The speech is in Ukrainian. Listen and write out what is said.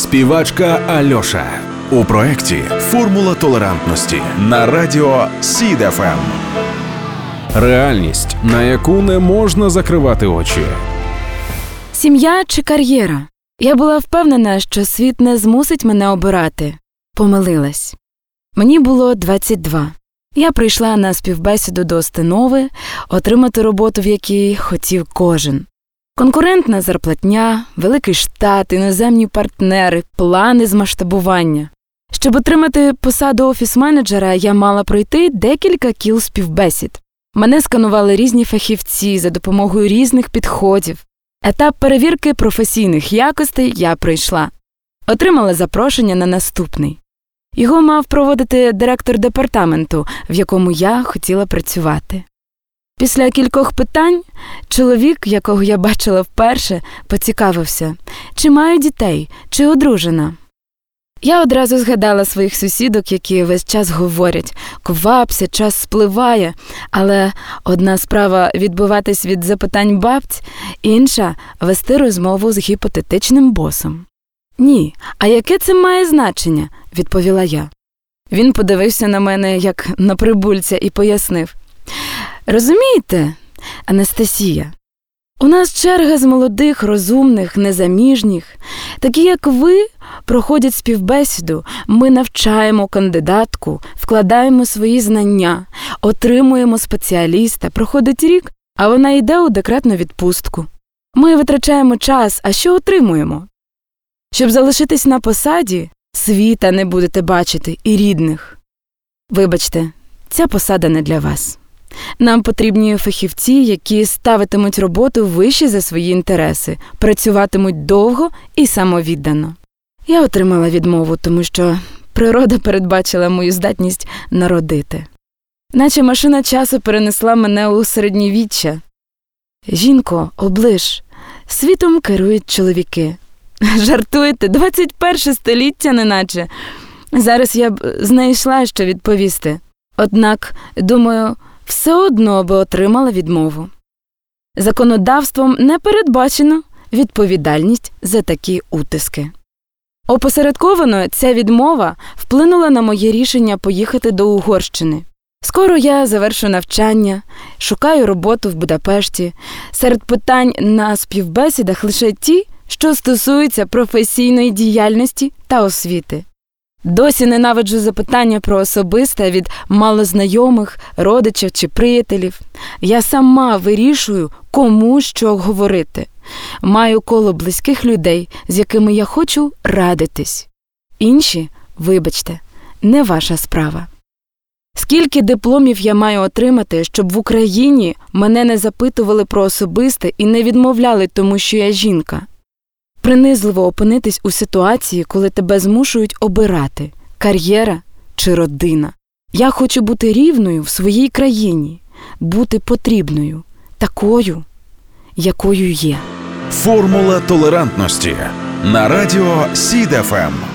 Співачка Альоша у проєкті Формула толерантності на радіо СІД FM. Реальність, на яку не можна закривати очі. Сім'я чи кар'єра? Я була впевнена, що світ не змусить мене обирати. Помилилась. Мені було 22. Я прийшла на співбесіду до установи отримати роботу, в якій хотів кожен. Конкурентна зарплатня, великий штат, іноземні партнери, плани з масштабування. Щоб отримати посаду офіс-менеджера, я мала пройти декілька кіл співбесід. Мене сканували різні фахівці за допомогою різних підходів. Етап перевірки професійних якостей я пройшла. Отримала запрошення на наступний. Його мав проводити директор департаменту, в якому я хотіла працювати. Після кількох питань чоловік, якого я бачила вперше, поцікавився, чи маю дітей, чи одружена. Я одразу згадала своїх сусідок, які весь час говорять квапся, час спливає, але одна справа відбиватись від запитань бабць, інша вести розмову з гіпотетичним босом. Ні, а яке це має значення? відповіла я. Він подивився на мене як на прибульця і пояснив Розумієте, Анастасія, у нас черга з молодих, розумних, незаміжніх, такі як ви, проходять співбесіду, ми навчаємо кандидатку, вкладаємо свої знання, отримуємо спеціаліста, проходить рік, а вона йде у декретну відпустку. Ми витрачаємо час, а що отримуємо? Щоб залишитись на посаді, світа не будете бачити і рідних. Вибачте, ця посада не для вас. Нам потрібні фахівці, які ставитимуть роботу вище за свої інтереси, працюватимуть довго і самовіддано. Я отримала відмову, тому що природа передбачила мою здатність народити. Наче машина часу перенесла мене у середньовіччя. Жінко, оближ, світом керують чоловіки. Жартуєте, 21 століття, неначе. Зараз я б знайшла, що відповісти. Однак, думаю, все одно би отримала відмову. Законодавством не передбачено відповідальність за такі утиски. Опосередковано ця відмова вплинула на моє рішення поїхати до Угорщини. Скоро я завершу навчання, шукаю роботу в Будапешті. Серед питань на співбесідах лише ті, що стосуються професійної діяльності та освіти. Досі ненавиджу запитання про особисте від малознайомих, родичів чи приятелів. Я сама вирішую, кому що говорити. Маю коло близьких людей, з якими я хочу радитись. Інші, вибачте, не ваша справа. Скільки дипломів я маю отримати, щоб в Україні мене не запитували про особисте і не відмовляли, тому що я жінка? Принизливо опинитись у ситуації, коли тебе змушують обирати кар'єра чи родина. Я хочу бути рівною в своїй країні, бути потрібною, такою, якою є. Формула толерантності на радіо СІДФМ.